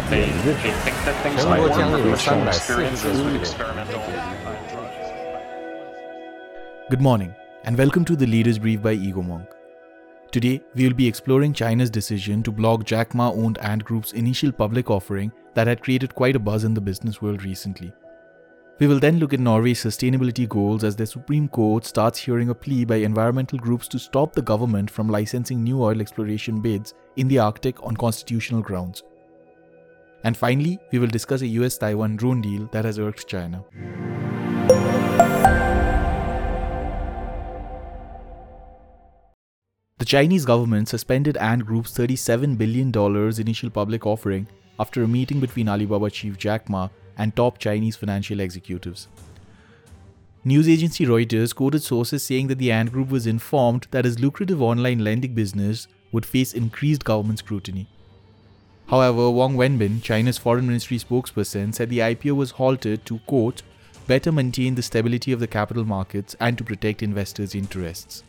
they, they think that things might work from personal experiences with experimental. Good morning, and welcome to the Leaders Brief by EgoMonk. Today, we will be exploring China's decision to block Jack Ma owned Ant Group's initial public offering that had created quite a buzz in the business world recently. We will then look at Norway's sustainability goals as the Supreme Court starts hearing a plea by environmental groups to stop the government from licensing new oil exploration bids in the Arctic on constitutional grounds. And finally, we will discuss a US Taiwan drone deal that has irked China. The Chinese government suspended Ant Group's $37 billion initial public offering after a meeting between Alibaba chief Jack Ma and top Chinese financial executives. News agency Reuters quoted sources saying that the Ant Group was informed that its lucrative online lending business would face increased government scrutiny. However, Wang Wenbin, China's foreign ministry spokesperson, said the IPO was halted to, quote, better maintain the stability of the capital markets and to protect investors' interests.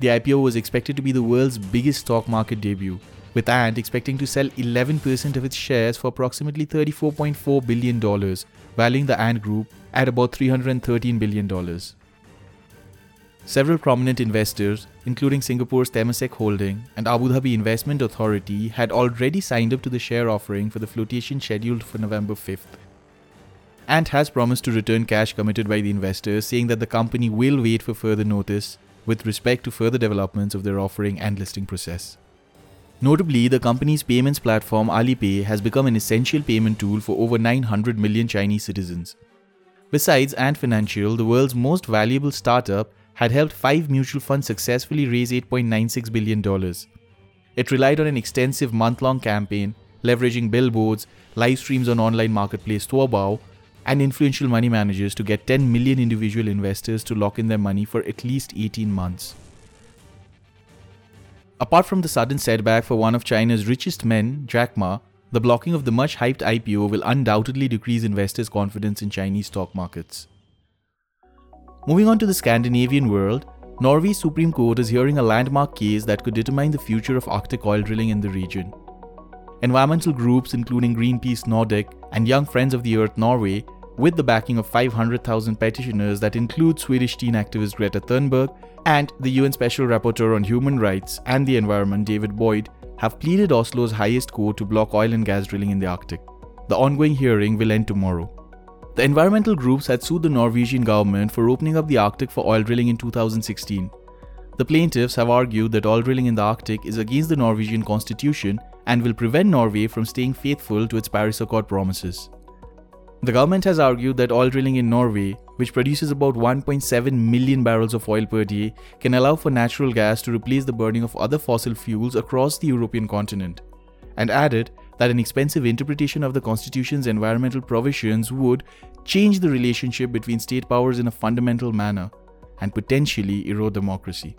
The IPO was expected to be the world's biggest stock market debut, with Ant expecting to sell 11% of its shares for approximately $34.4 billion, valuing the Ant Group at about $313 billion. Several prominent investors, including Singapore's Temasek Holding and Abu Dhabi Investment Authority, had already signed up to the share offering for the flotation scheduled for November 5th. Ant has promised to return cash committed by the investors, saying that the company will wait for further notice with respect to further developments of their offering and listing process. Notably, the company's payments platform Alipay has become an essential payment tool for over 900 million Chinese citizens. Besides Ant Financial, the world's most valuable startup had helped five mutual funds successfully raise $8.96 billion. It relied on an extensive month long campaign, leveraging billboards, live streams on online marketplace Taobao, and influential money managers to get 10 million individual investors to lock in their money for at least 18 months. Apart from the sudden setback for one of China's richest men, Jack Ma, the blocking of the much hyped IPO will undoubtedly decrease investors' confidence in Chinese stock markets. Moving on to the Scandinavian world, Norway's Supreme Court is hearing a landmark case that could determine the future of Arctic oil drilling in the region. Environmental groups including Greenpeace Nordic and Young Friends of the Earth Norway, with the backing of 500,000 petitioners that include Swedish teen activist Greta Thunberg and the UN Special Rapporteur on Human Rights and the Environment David Boyd, have pleaded Oslo's highest court to block oil and gas drilling in the Arctic. The ongoing hearing will end tomorrow. The environmental groups had sued the Norwegian government for opening up the Arctic for oil drilling in 2016. The plaintiffs have argued that oil drilling in the Arctic is against the Norwegian constitution and will prevent Norway from staying faithful to its Paris Accord promises. The government has argued that oil drilling in Norway, which produces about 1.7 million barrels of oil per day, can allow for natural gas to replace the burning of other fossil fuels across the European continent, and added that an expensive interpretation of the Constitution's environmental provisions would change the relationship between state powers in a fundamental manner and potentially erode democracy.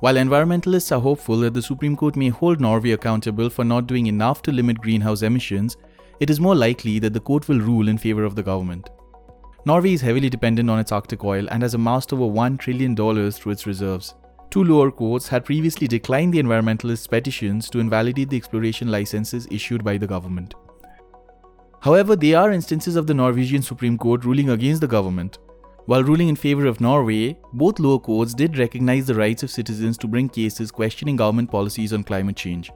While environmentalists are hopeful that the Supreme Court may hold Norway accountable for not doing enough to limit greenhouse emissions, it is more likely that the court will rule in favor of the government. Norway is heavily dependent on its Arctic oil and has amassed over $1 trillion through its reserves. Two lower courts had previously declined the environmentalists' petitions to invalidate the exploration licenses issued by the government. However, there are instances of the Norwegian Supreme Court ruling against the government, while ruling in favor of Norway, both lower courts did recognize the rights of citizens to bring cases questioning government policies on climate change.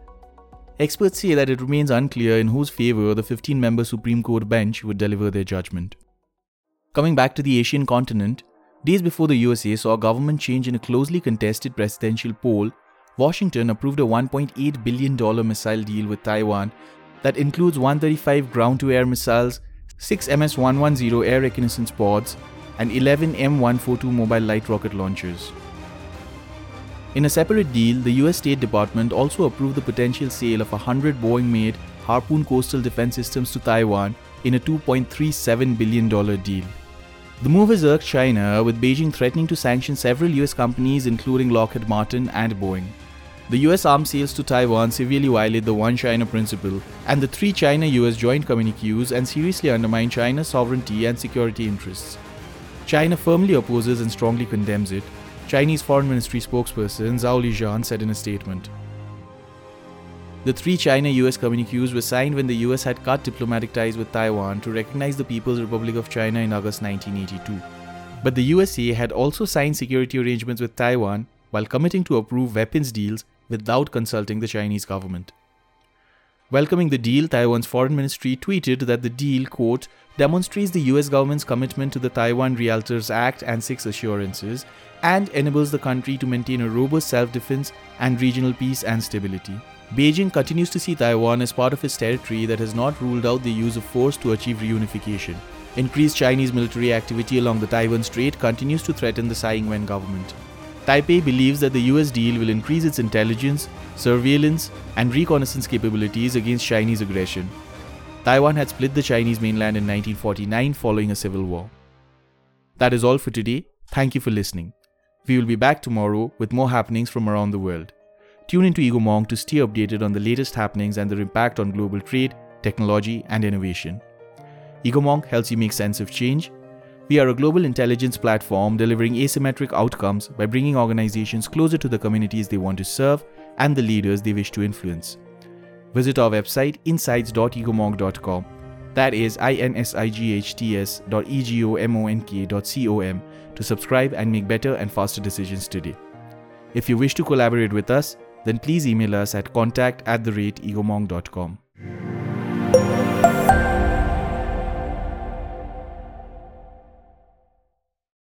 Experts say that it remains unclear in whose favor the 15 member Supreme Court bench would deliver their judgment. Coming back to the Asian continent, days before the USA saw a government change in a closely contested presidential poll, Washington approved a $1.8 billion missile deal with Taiwan that includes 135 ground to air missiles, 6 MS 110 air reconnaissance pods, and 11 M142 mobile light rocket launchers. In a separate deal, the US State Department also approved the potential sale of 100 Boeing made Harpoon coastal defense systems to Taiwan in a $2.37 billion deal. The move has irked China, with Beijing threatening to sanction several US companies, including Lockheed Martin and Boeing. The US arms sales to Taiwan severely violate the One China principle and the three China US joint communiques and seriously undermine China's sovereignty and security interests. China firmly opposes and strongly condemns it, Chinese Foreign Ministry spokesperson Zhao Lijian said in a statement. The three China US communiques were signed when the US had cut diplomatic ties with Taiwan to recognize the People's Republic of China in August 1982. But the USA had also signed security arrangements with Taiwan while committing to approve weapons deals without consulting the Chinese government. Welcoming the deal, Taiwan's foreign ministry tweeted that the deal, quote, demonstrates the US government's commitment to the Taiwan Relations Act and six assurances and enables the country to maintain a robust self defense and regional peace and stability. Beijing continues to see Taiwan as part of its territory that has not ruled out the use of force to achieve reunification. Increased Chinese military activity along the Taiwan Strait continues to threaten the Tsai Ing-wen government. Taipei believes that the US deal will increase its intelligence, surveillance, and reconnaissance capabilities against Chinese aggression. Taiwan had split the Chinese mainland in 1949 following a civil war. That is all for today. Thank you for listening. We will be back tomorrow with more happenings from around the world. Tune into Egomonk to stay updated on the latest happenings and their impact on global trade, technology, and innovation. Egomonk helps you make sense of change. We are a global intelligence platform delivering asymmetric outcomes by bringing organizations closer to the communities they want to serve and the leaders they wish to influence. Visit our website insights.egomonk.com. That is insights dot egomonk dot com to subscribe and make better and faster decisions today. If you wish to collaborate with us, then please email us at contact at the rate egomonk.com.